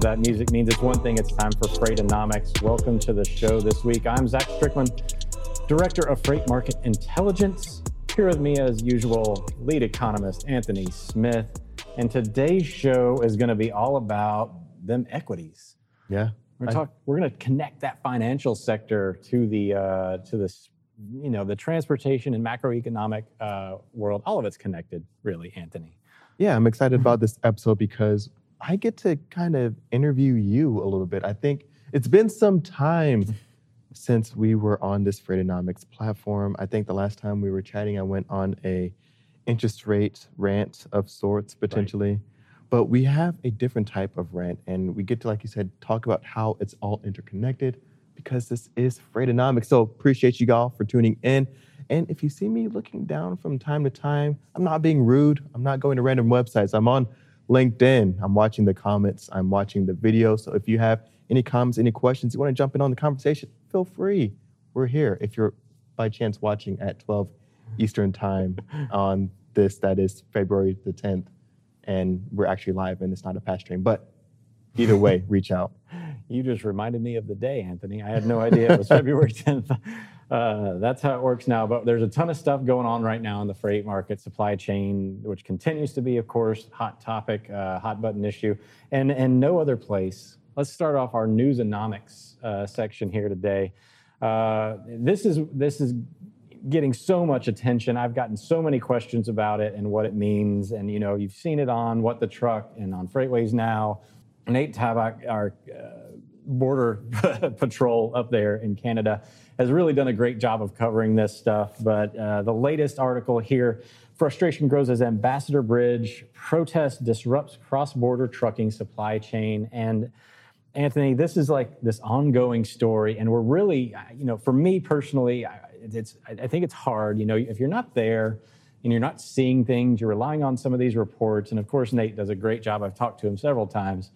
that music means it's one thing. It's time for Freightonomics. Welcome to the show this week. I'm Zach Strickland, Director of Freight Market Intelligence. Here with me, as usual, lead economist Anthony Smith. And today's show is going to be all about them equities. Yeah. We're, talk, we're going to connect that financial sector to the uh, to this, you know, the transportation and macroeconomic uh, world. All of it's connected, really, Anthony. Yeah, I'm excited about this episode because I get to kind of interview you a little bit. I think it's been some time mm. since we were on this Freightonomics platform. I think the last time we were chatting, I went on a interest rate rant of sorts potentially. Right. But we have a different type of rant, and we get to, like you said, talk about how it's all interconnected because this is Freightonomics. So appreciate you all for tuning in. And if you see me looking down from time to time, I'm not being rude. I'm not going to random websites. I'm on LinkedIn. I'm watching the comments. I'm watching the video. So if you have any comments, any questions, you want to jump in on the conversation, feel free. We're here. If you're by chance watching at 12 Eastern time on this, that is February the 10th, and we're actually live and it's not a past stream. But either way, reach out. You just reminded me of the day, Anthony. I had no idea it was February 10th. Uh, that's how it works now. But there's a ton of stuff going on right now in the freight market, supply chain, which continues to be, of course, hot topic, uh, hot button issue, and and no other place. Let's start off our newsonomics uh, section here today. Uh, this is this is getting so much attention. I've gotten so many questions about it and what it means. And you know, you've seen it on What the Truck and on FreightWaves Now. Nate Tabak, our uh, border patrol up there in Canada, has really done a great job of covering this stuff. But uh, the latest article here frustration grows as Ambassador Bridge protest disrupts cross border trucking supply chain. And Anthony, this is like this ongoing story. And we're really, you know, for me personally, it's, I think it's hard. You know, if you're not there, and you're not seeing things, you're relying on some of these reports. And of course, Nate does a great job. I've talked to him several times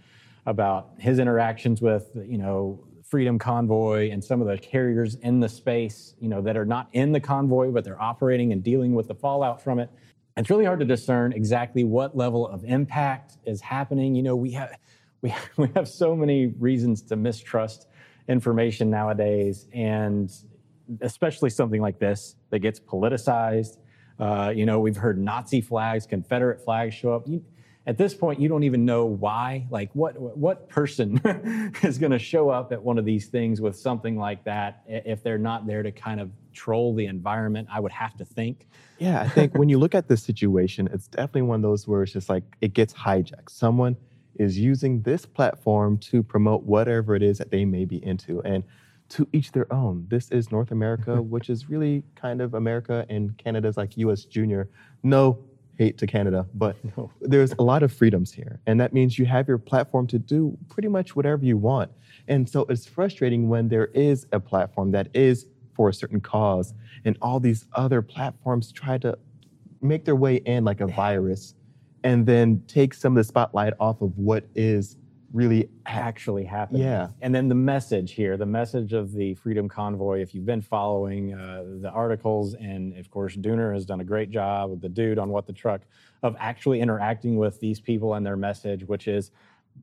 about his interactions with, you know, Freedom Convoy and some of the carriers in the space, you know, that are not in the convoy, but they're operating and dealing with the fallout from it. It's really hard to discern exactly what level of impact is happening. You know, we have we, we have so many reasons to mistrust information nowadays, and especially something like this that gets politicized. Uh, you know, we've heard Nazi flags, Confederate flags show up. You, at this point you don't even know why. Like what what person is going to show up at one of these things with something like that if they're not there to kind of troll the environment? I would have to think. Yeah i think when you look at this situation it's definitely one of those where it's just like it gets hijacked. Someone is using this platform to promote whatever it is that they may be into and to each their own. This is north america which is really kind of america and canada's like us junior. No hate to Canada, but no. there's a lot of freedoms here. And that means you have your platform to do pretty much whatever you want. And so it's frustrating when there is a platform that is for a certain cause and all these other platforms try to make their way in like a virus and then take some of the spotlight off of what is really actually happening. Yeah. And then the message here, the message of the Freedom Convoy, if you've been following uh, the articles, and of course, Dooner has done a great job with the dude on What the Truck of actually interacting with these people and their message, which is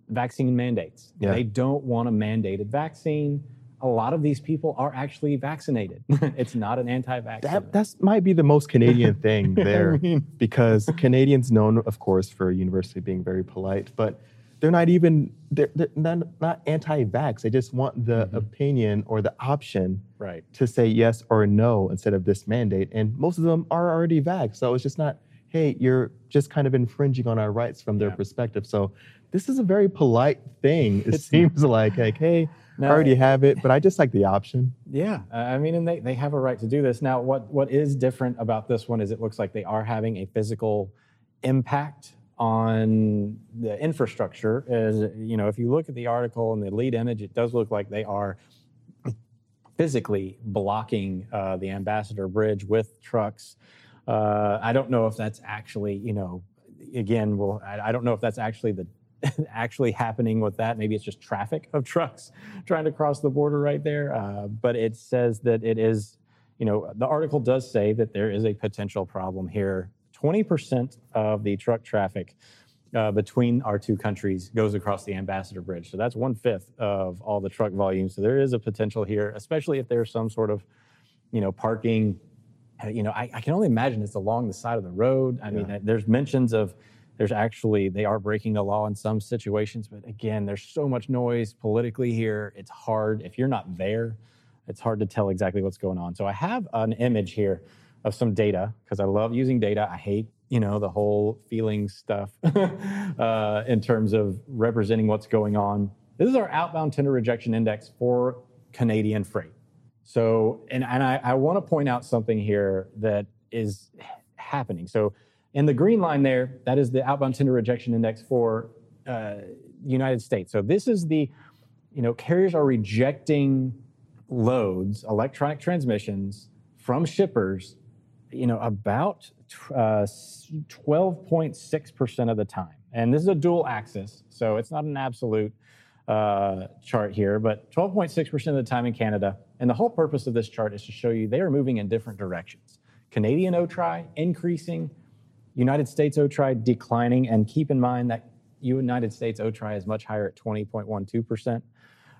vaccine mandates. Yeah. They don't want a mandated vaccine. A lot of these people are actually vaccinated. it's not an anti-vaccine. That that's might be the most Canadian thing there, I mean, because Canadians known, of course, for university being very polite, but they're not even they're, they're not, not anti-vax. They just want the mm-hmm. opinion or the option right. to say yes or no instead of this mandate. And most of them are already vax, so it's just not. Hey, you're just kind of infringing on our rights from their yeah. perspective. So this is a very polite thing. It seems like like hey. Now, I already have it, but I just like the option. Yeah, I mean, and they, they have a right to do this. Now, what what is different about this one is it looks like they are having a physical impact on the infrastructure is, you know, if you look at the article and the lead image, it does look like they are physically blocking uh, the Ambassador Bridge with trucks. Uh, I don't know if that's actually, you know, again, well, I, I don't know if that's actually the actually happening with that. Maybe it's just traffic of trucks trying to cross the border right there. Uh, but it says that it is, you know, the article does say that there is a potential problem here 20% of the truck traffic uh, between our two countries goes across the Ambassador Bridge. So that's one fifth of all the truck volume. So there is a potential here, especially if there's some sort of, you know, parking. Uh, you know, I, I can only imagine it's along the side of the road. I mean, Yeah. uh, there's mentions of there's actually they are breaking the law in some situations, but again, there's so much noise politically here. It's hard if you're not there. It's hard to tell exactly what's going on. So I have an image here of some data because I love using data. I hate, you know, the whole feelings stuff uh, in terms of representing what's going on. This is our outbound tender rejection index for Canadian freight. So, and, and I, I want to point out something here that is happening. So, in the green line there, that is the outbound tender rejection index for uh, United States. So, this is the, you know, carriers are rejecting loads, electronic transmissions from shippers, you know, about uh, 12.6% of the time. And this is a dual axis, so it's not an absolute uh, chart here, but 12.6% of the time in Canada. And the whole purpose of this chart is to show you they are moving in different directions. Canadian OTRI increasing, United States OTRI declining, and keep in mind that United States OTRI is much higher at 20.12%.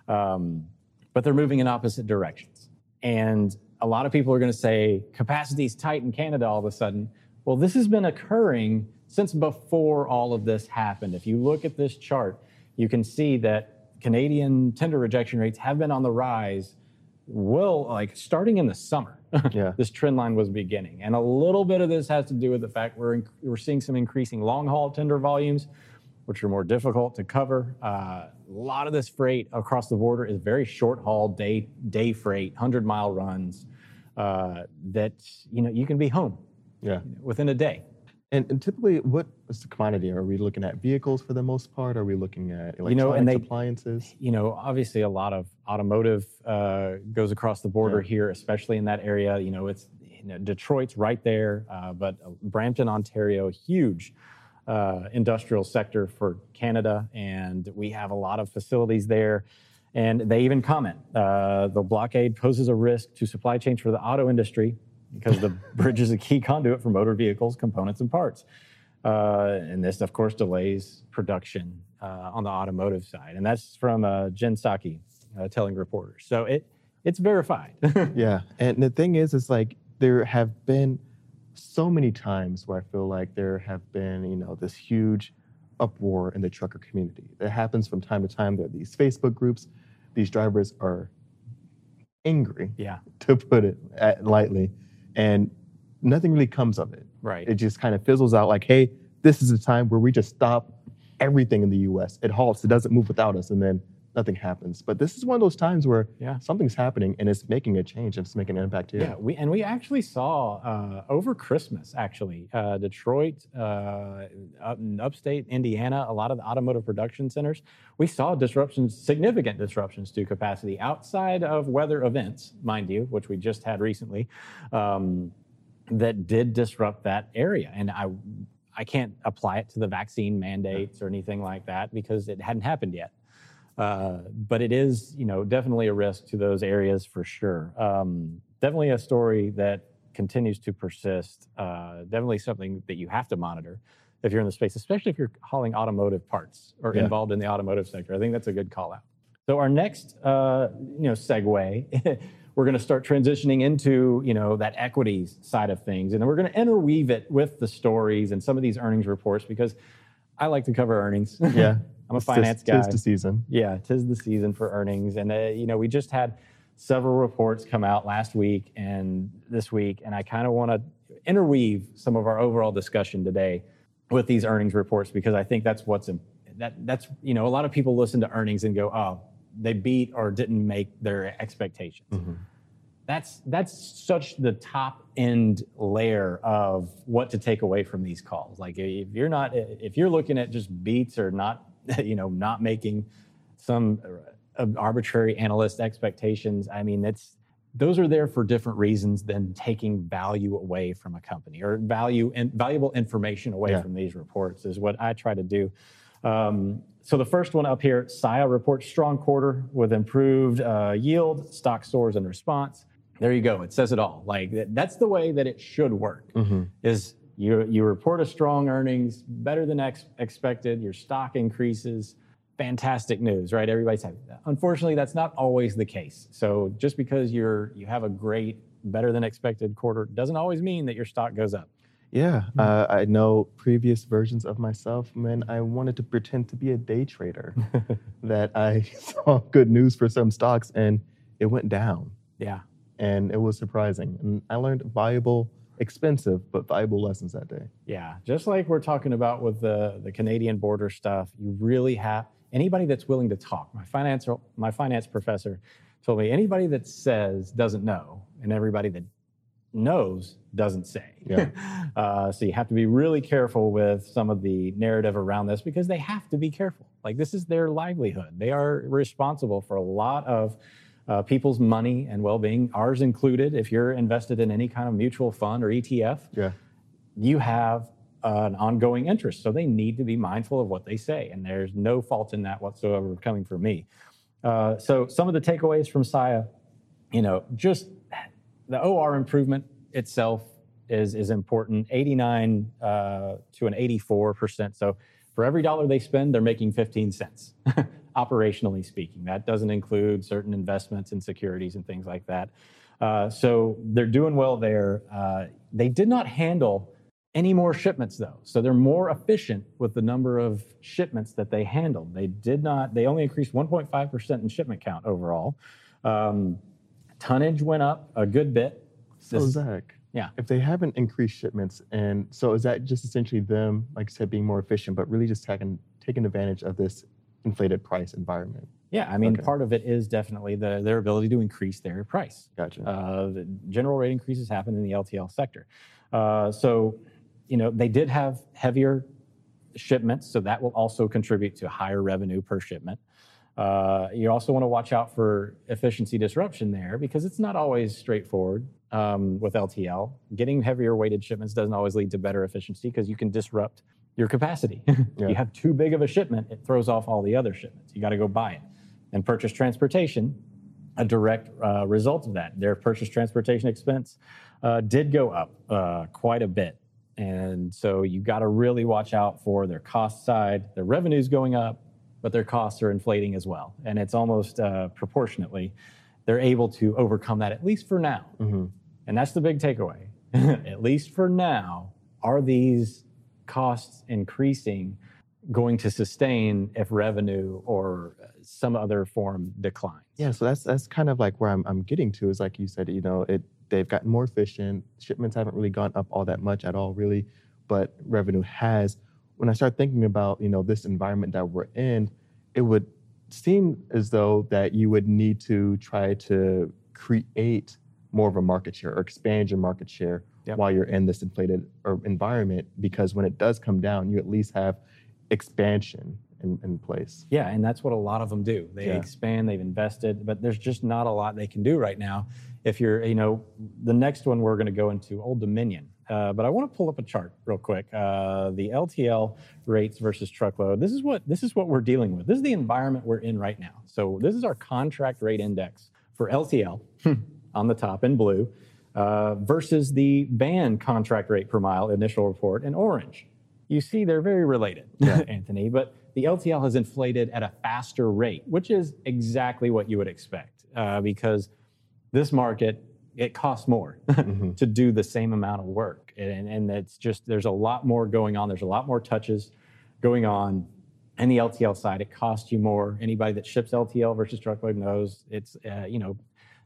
Um, but they're moving in opposite directions. And a lot of people are going to say capacity is tight in Canada all of a sudden. Well, this has been occurring since before all of this happened. If you look at this chart, you can see that Canadian tender rejection rates have been on the rise. Well, like starting in the summer, Yeah. this trend line was beginning, and a little bit of this has to do with the fact we're in, we're seeing some increasing long haul tender volumes, which are more difficult to cover. Uh, a lot of this freight across the border is very short haul day day freight, hundred mile runs uh, that you know you can be home Yeah. within a day. And, and typically, what is the commodity? Are we looking at vehicles for the most part? Are we looking at electronics, know, and they- appliances? you know, obviously a lot of automotive uh, goes across the border Yeah. here, especially in that area. You know, it's you know, Detroit's right there, uh, but Brampton, Ontario, huge uh, industrial sector for Canada, and we have a lot of facilities there. And they even comment uh, the blockade poses a risk to supply chains for the auto industry because the bridge is a key conduit for motor vehicles, components, and parts. Uh, and this, of course, delays production uh, on the automotive side. And that's from uh, Jen Psaki uh, telling reporters. So it it's verified. Yeah. And the thing is, is like there have been so many times where I feel like there have been, you know, this huge uproar in the trucker community. It happens from time to time. There are these Facebook groups. These drivers are angry, yeah, to put it uh, lightly, and nothing really comes of it. right. It just kind of fizzles out like, hey, this is a time where we just stop everything in the US. It halts, it doesn't move without us, and then nothing happens. But this is one of those times where Yeah. something's happening and it's making a change and it's making an impact here. Yeah, we and we actually saw uh, over Christmas, actually, uh, Detroit, uh, up in upstate Indiana, a lot of the automotive production centers, we saw disruptions, significant disruptions to capacity outside of weather events, mind you, which we just had recently, um, that did disrupt that area. And I, I can't apply it to the vaccine mandates or anything like that because it hadn't happened yet. Uh, but it is, you know, definitely a risk to those areas for sure. Um, definitely a story that continues to persist. Uh, definitely something that you have to monitor if you're in the space, especially if you're hauling automotive parts or Yeah. involved in the automotive sector. I think that's a good call out. So our next, uh, you know, segue, we're going to start transitioning into, you know, that equities side of things, and then we're going to interweave it with the stories and some of these earnings reports because I like to cover earnings. Yeah. I'm a finance tis- finance tis the season. Yeah, tis the season for earnings, and uh, you know we just had several reports come out last week and this week, and I kind of want to interweave some of our overall discussion today with these earnings reports because I think that's what's that that's you know a lot of people listen to earnings and go, oh, they beat or didn't make their expectations. That's that's such the top end layer of what to take away from these calls. Like if you're not if you're looking at just beats or not, you know, not making some uh, arbitrary analyst expectations. I mean, that's those are there for different reasons than taking value away from a company or value and valuable information away Yeah. from these reports is what I try to do. Um, so the first one up here, Saia reports strong quarter with improved uh, yield, stock stores in response. There you go. It says it all. Like that's the way that it should work. Mm-hmm. Is You, you report a strong earnings, better than ex- expected, your stock increases, fantastic news, right? Everybody's happy. Unfortunately, that's not always the case. So just because you're you have a great, better than expected quarter doesn't always mean that your stock goes up. Yeah, uh, I know previous versions of myself, man, I wanted to pretend to be a day trader. that I saw good news for some stocks and it went down. Yeah. And it was surprising. And I learned valuable, expensive, but valuable lessons that day. Yeah. Just like we're talking about with the, the Canadian border stuff, you really have anybody that's willing to talk. My finance, my finance professor told me anybody that says doesn't know, and everybody that knows doesn't say. Yeah. uh, so you have to be really careful with some of the narrative around this because they have to be careful. Like this is their livelihood. They are responsible for a lot of uh, people's money and well-being, ours included. If you're invested in any kind of mutual fund or ETF, Yeah. you have an ongoing interest. So they need to be mindful of what they say. And there's no fault in that whatsoever coming from me. Uh, so some of the takeaways from Saia, you know, just the OR improvement itself is, is important 89 uh, to an 84%. So for every dollar they spend, they're making 15 cents, operationally speaking. That doesn't include certain investments in securities and things like that. Uh, so they're doing well there. Uh, they did not handle any more shipments though. So they're more efficient with the number of shipments that they handled. They did not, they only increased 1.5% in shipment count overall. Um, tonnage went up a good bit. So, This- Zach, Yeah. if they haven't increased shipments, and so is that just essentially them, like you said, being more efficient, but really just taking, taking advantage of this inflated price environment? Yeah, I mean, Okay. part of it is definitely the, their ability to increase their price. Gotcha. Uh, the general rate increases happen in the LTL sector. Uh, so, you know, they did have heavier shipments, so that will also contribute to higher revenue per shipment. Uh, you also want to watch out for efficiency disruption there because it's not always straightforward um, with LTL. Getting heavier weighted shipments doesn't always lead to better efficiency because you can disrupt your capacity. Yeah. You have too big of a shipment, it throws off all the other shipments. You got to go buy it. And purchase transportation, a direct uh, result of that. Their purchase transportation expense uh, did go up uh, quite a bit. And so you got to really watch out for their cost side. Their revenue's going up, but their costs are inflating as well. And it's almost uh, proportionately, they're able to overcome that, at least for now. hmm And that's the big takeaway. at least for now, are these costs increasing going to sustain if revenue or some other form declines? Yeah, so that's that's kind of like where I'm I'm getting to is like you said, you know, it they've gotten more efficient. Shipments haven't really gone up all that much at all, really, but revenue has. When I start thinking about you know this environment that we're in, it would seem as though that you would need to try to create more of a market share or expand your market share Yep. while you're in this inflated or environment because when it does come down, you at least have expansion in, in place. Yeah, and that's what a lot of them do. They Yeah. expand, they've invested, but there's just not a lot they can do right now. If you're, you know, the next one we're going to go into Old Dominion. Uh, but I want to pull up a chart real quick. Uh, the LTL rates versus truckload. This is what this is what we're dealing with. This is the environment we're in right now. So this is our contract rate index for LTL on the top in blue uh, versus the van contract rate per mile initial report in orange. You see, they're very related, Yeah. Anthony. But the LTL has inflated at a faster rate, which is exactly what you would expect uh, because this market it costs more Mhm. to do the same amount of work, and, and it's just there's a lot more going on. There's a lot more touches going on. And the LTL side, it costs you more. Anybody that ships LTL versus truckload knows it's uh, you know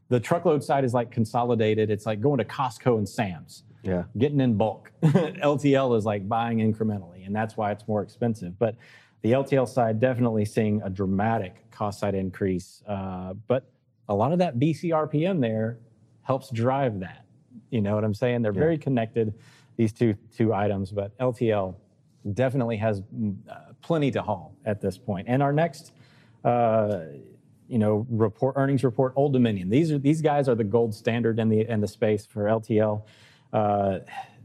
the truckload side is like consolidated. It's like going to Costco and Sam's Yeah. getting in bulk. LTL is like buying incrementally, and that's why it's more expensive. But the LTL side definitely seeing a dramatic cost side increase. Uh, but a lot of that VCRPM there helps drive that. You know what I'm saying? They're Yeah. very connected, these two two items. But LTL definitely has uh, plenty to haul at this point. And our next. Uh, you know, report earnings report, Old Dominion. These are these guys are the gold standard in the in the space for LTL. Uh,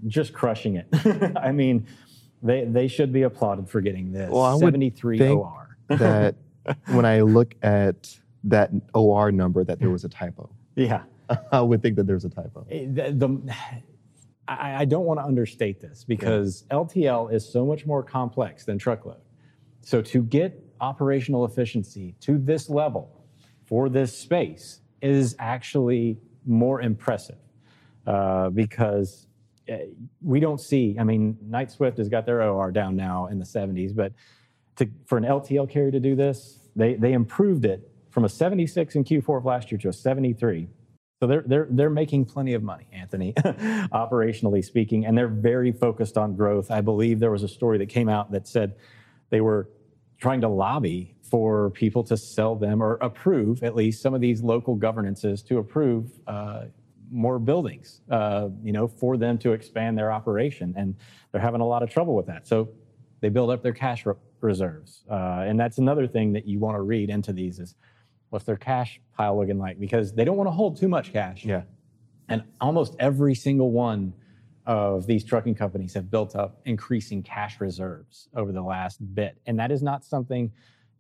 just crushing it. I mean, they they should be applauded for getting this. Well, I would 73 think OR. that when I look at that OR number, that there was a typo. Yeah. I would think that there's a typo. Eh, The, the- I, I don't want to understate this because LTL is so much more complex than truckload. So to get operational efficiency to this level for this space is actually more impressive uh, because uh, we don't see. I mean, Knight Swift has got their OR down now in the 70s, but to, for an LTL carrier to do this, they they improved it from a 76 in Q4 of last year to a 73. So they're they're they're making plenty of money, Anthony, operationally speaking, and they're very focused on growth. I believe there was a story that came out that said they were trying to lobby for people to sell them or approve at least some of these local governances to approve uh, more buildings, uh, you know, for them to expand their operation, and they're having a lot of trouble with that. So they build up their cash re- reserves, uh, and that's another thing that you want to read into these is what's their cash pile looking like because they don't want to hold too much cash. Yeah. And almost every single one of these trucking companies have built up increasing cash reserves over the last bit, and that is not something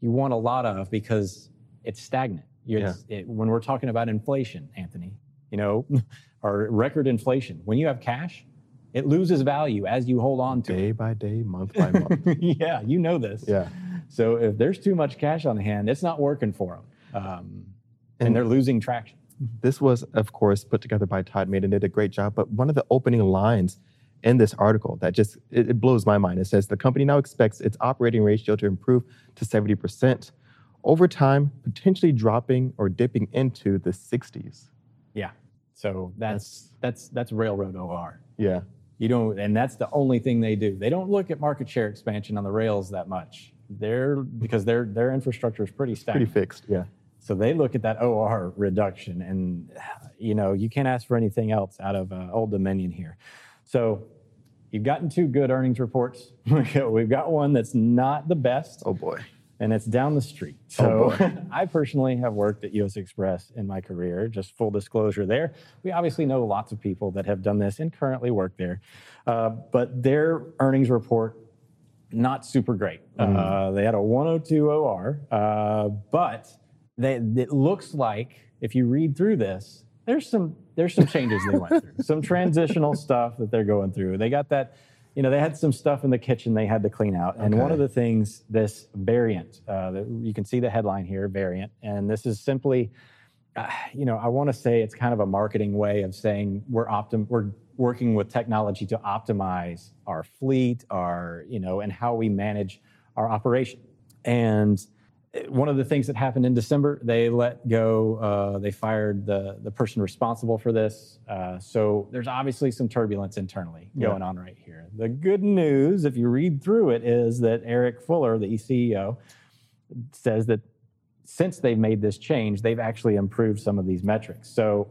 you want a lot of because it's stagnant. Yeah. it, when we're talking about inflation, Anthony, you know, or record inflation, when you have cash, it loses value as you hold on to it. Day by day, month by month. yeah, you know this. yeah. So if there's too much cash on hand, it's not working for them, um, and, And- they're losing traction. This was, of course, put together by Todd Maiden and did a great job. But one of the opening lines in this article that just it, it blows my mind. It says the company now expects its operating ratio to improve to 70% over time, potentially dropping or dipping into the 60s. Yeah. So that's that's that's railroad OR. Yeah. You don't, and that's the only thing they do. They don't look at market share expansion on the rails that much. They're because their their infrastructure is pretty stacked. Pretty fixed. Yeah. So they look at that OR reduction, and you know you can't ask for anything else out of uh, Old Dominion here. So you've gotten two good earnings reports. We've got one that's not the best, Oh boy. and it's down the street. Oh, So I personally have worked at U.S. Xpress in my career. Just full disclosure there. We obviously know lots of people that have done this and currently work there, uh, but their earnings report not super great. Uh, they had a 102 OR, uh, but they, it looks like if you read through this, there's some there's some changes they went through, some transitional stuff that they're going through. They got that, you know, they had some stuff in the kitchen they had to clean out, and one of the things this variant, uh, you can see the headline here, variant, and this is simply uh, you know, I want to say it's kind of a marketing way of saying we're optim- we're working with technology to optimize our fleet, our, you know, and how we manage our operation. And one of the things that happened in December, they let go, uh, they fired the, the person responsible for this. Uh, so there's obviously some turbulence internally Yeah. going on right here. The good news, if you read through it, is that Eric Fuller, the CEO, says that since they've made this change, they've actually improved some of these metrics. So,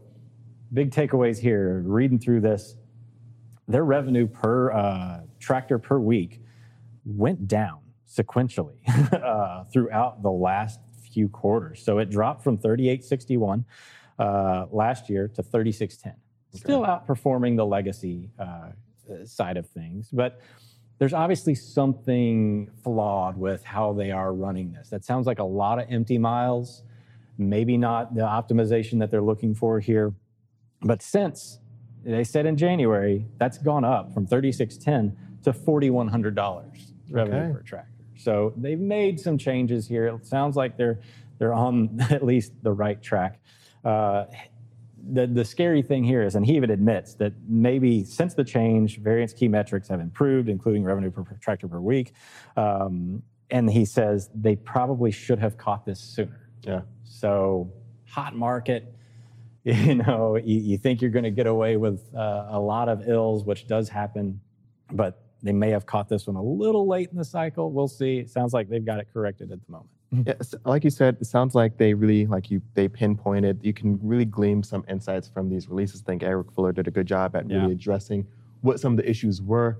big takeaways here reading through this, their revenue per uh, tractor per week went down sequentially uh, throughout the last few quarters. So, it dropped from 3861 uh, last year to 3610. Still outperforming the legacy uh, side of things, but there's obviously something flawed with how they are running this. That sounds like a lot of empty miles, maybe not the optimization that they're looking for here. But since they said in January, that's gone up from 3610 to $4,100 revenue Okay. per tractor. So they've made some changes here. It sounds like they're they're on at least the right track. Uh, the, the scary thing here is, and he even admits that maybe since the change, variance key metrics have improved, including revenue per tractor per week. Um, and he says they probably should have caught this sooner. Yeah. So, hot market, you know, you, you think you're going to get away with uh, a lot of ills, which does happen, but they may have caught this one a little late in the cycle. We'll see. It sounds like they've got it corrected at the moment. Yeah, s- like you said, it sounds like they really like you. They pinpointed. You can really glean some insights from these releases. I think Eric Fuller did a good job at really Yeah. addressing what some of the issues were.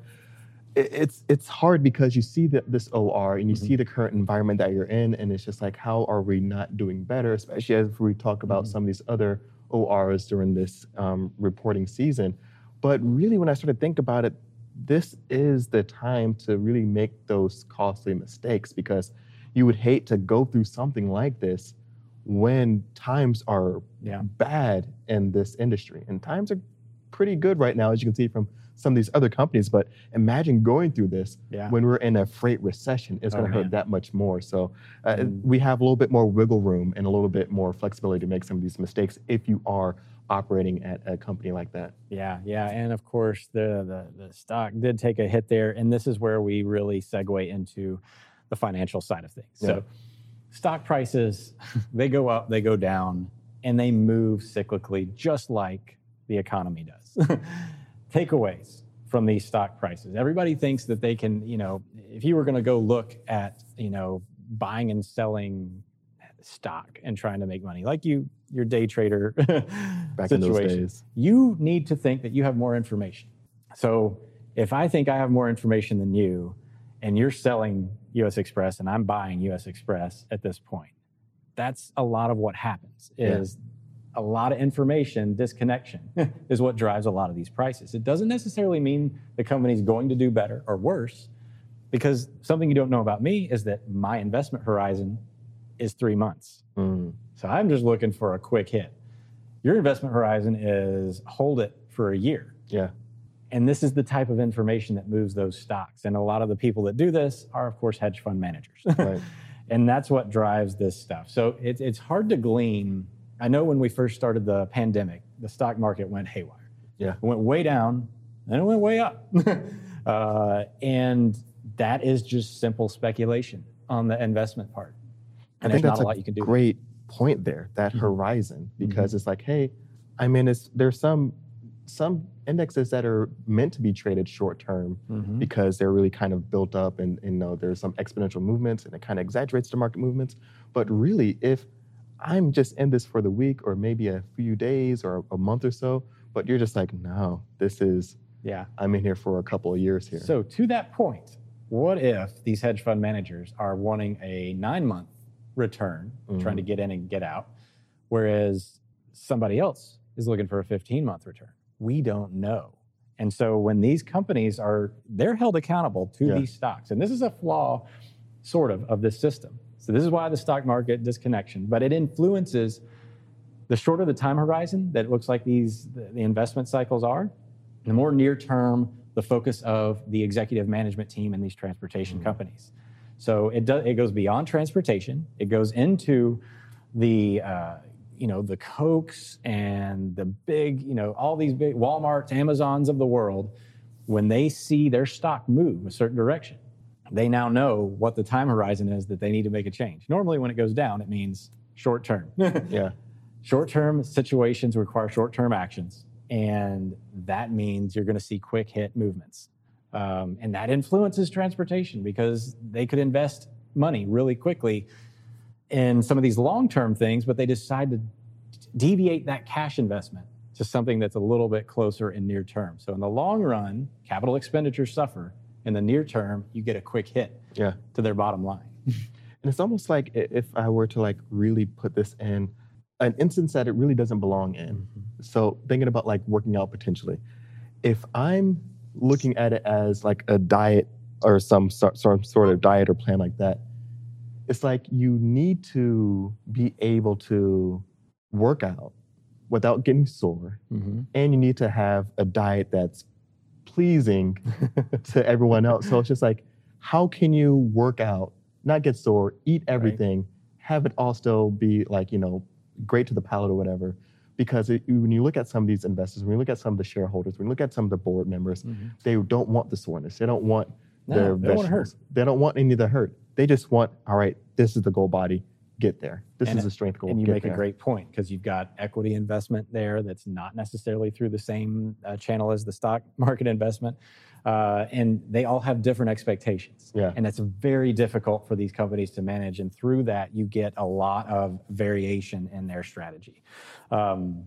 I- It's it's hard because you see the, this OR and you Mhm. see the current environment that you're in, and it's just like, how are we not doing better? Especially as we talk about Mhm. some of these other ORs during this um, reporting season. But really, when I started to think about it, this is the time to really make those costly mistakes because you would hate to go through something like this when times are Yeah. bad in this industry. And times are pretty good right now, as you can see from some of these other companies. But imagine going through this Yeah. when we're in a freight recession. It's Oh, going to hurt that much more. So uh, Mm. we have a little bit more wiggle room and a little bit more flexibility to make some of these mistakes if you are operating at a company like that. Yeah, yeah, and of course the, the the stock did take a hit there, and this is where we really segue into the financial side of things. Yeah. So, stock prices they go up, they go down, and they move cyclically, just like the economy does. Takeaways from these stock prices: everybody thinks that they can, you know, if you were going to go look at, you know, buying and selling stock and trying to make money, like you, your day trader Back in those days. you need to think that you have more information. So if I think I have more information than you, and you're selling US Xpress and I'm buying US Xpress at this point, that's a lot of what happens Yeah. is a lot of information disconnection is what drives a lot of these prices. It doesn't necessarily mean the company's going to do better or worse because something you don't know about me is that my investment horizon is 3 months. Mm, So I'm just looking for a quick hit. Your investment horizon is hold it for a year. yeah. And this is the type of information that moves those stocks. And a lot of the people that do this are, of course, hedge fund managers. Right. and that's what drives this stuff. So it's it's hard to glean. I know when we first started the pandemic, the stock market went haywire. Yeah. It went way down, then it went way up. uh, and that is just simple speculation on the investment part. And I think there's that's not a a lot you can do. great point there, that Mhm. horizon, because it's like, hey, I mean, it's there's some some indexes that are meant to be traded short term Mhm. because they're really kind of built up and, and you know there's some exponential movements and it kind of exaggerates the market movements. But really, if I'm just in this for the week or maybe a few days or a month or so, but you're just like, no, this is Yeah. I'm in here for a couple of years here. So to that point, what if these hedge fund managers are wanting a nine month return, trying to mm-hmm. get in and get out, whereas somebody else is looking for a 15 month return? We don't know. And so when these companies are, they're held accountable to Yeah. these stocks. And this is a flaw, sort of, of this system. So this is why the stock market disconnection, but it influences the shorter the time horizon that it looks like these the, the investment cycles are, the more near term the focus of the executive management team in these transportation mm-hmm. companies. So it does it goes beyond transportation. It goes into the uh, you know the Cokes and the big you know all these big WalMarts, Amazons of the world. When they see their stock move a certain direction, they now know what the time horizon is that they need to make a change. Normally, when it goes down, it means short term. yeah. short term situations require short term actions. And that means you're going to see quick hit movements. Um, and that influences transportation because they could invest money really quickly in some of these long term things, but they decide to deviate that cash investment to something that's a little bit closer in near term. So in the long run, capital expenditures suffer. In the near term, you get a quick hit Yeah. to their bottom line. And it's almost like if I were to like really put this in an instance that it really doesn't belong in. So thinking about like working out potentially, if I'm looking at it as like a diet or some sort, some sort of diet or plan like that, it's like you need to be able to work out without getting sore, Mm-hmm. and you need to have a diet that's pleasing to everyone else. So it's just like, how can you work out, not get sore, eat everything, have it all still be like, you know, great to the palate or whatever? Because it, when you look at some of these investors, when you look at some of the shareholders, when you look at some of the board members, mm-hmm. they don't want the soreness. They don't want No, their they don't wanna hurt. They don't want any of the hurt. They just want, all right, this is the goal body, get there. This And is a strength goal. And you make there. a great point because you've got equity investment there that's not necessarily through the same uh, channel as the stock market investment. Uh, and they all have different expectations. Yeah. And it's very difficult for these companies to manage. And through that, you get a lot of variation in their strategy. Um,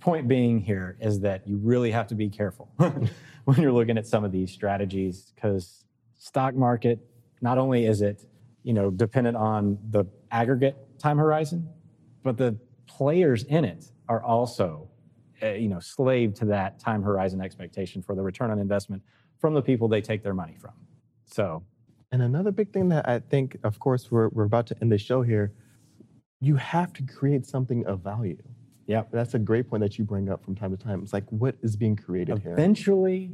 point being here is that you really have to be careful when you're looking at some of these strategies because stock market, not only is it you know, dependent on the aggregate time horizon, but the players in it are also, uh, you know, slave to that time horizon expectation for the return on investment from the people they take their money from. So, And another big thing that I think, of course, we're, we're about to end the show here, you have to create something of value. Yeah, That's a great point that you bring up from time to time. It's like, what is being created here? eventually,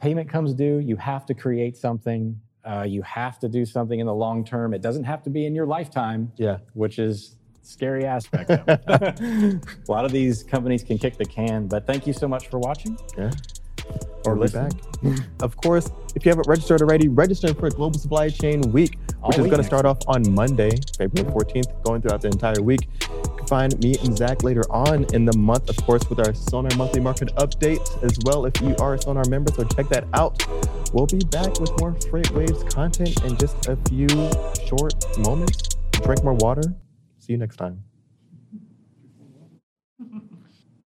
payment comes due, you have to create something. Uh, you have to do something in the long term. It doesn't have to be in your lifetime, Yeah. which is scary aspect of it. a lot of these companies can kick the can, but thank you so much for watching. Yeah. Or We'll be back. of course, if you haven't registered already, register for Global Supply Chain Week, All which is week going to start off on Monday, February 14th, going throughout the entire week. Find me and Zach later on in the month, of course, with our Sonar monthly market updates as well. If you are a Sonar member, so check that out. We'll be back with more FreightWaves content in just a few short moments. Drink more water. See you next time.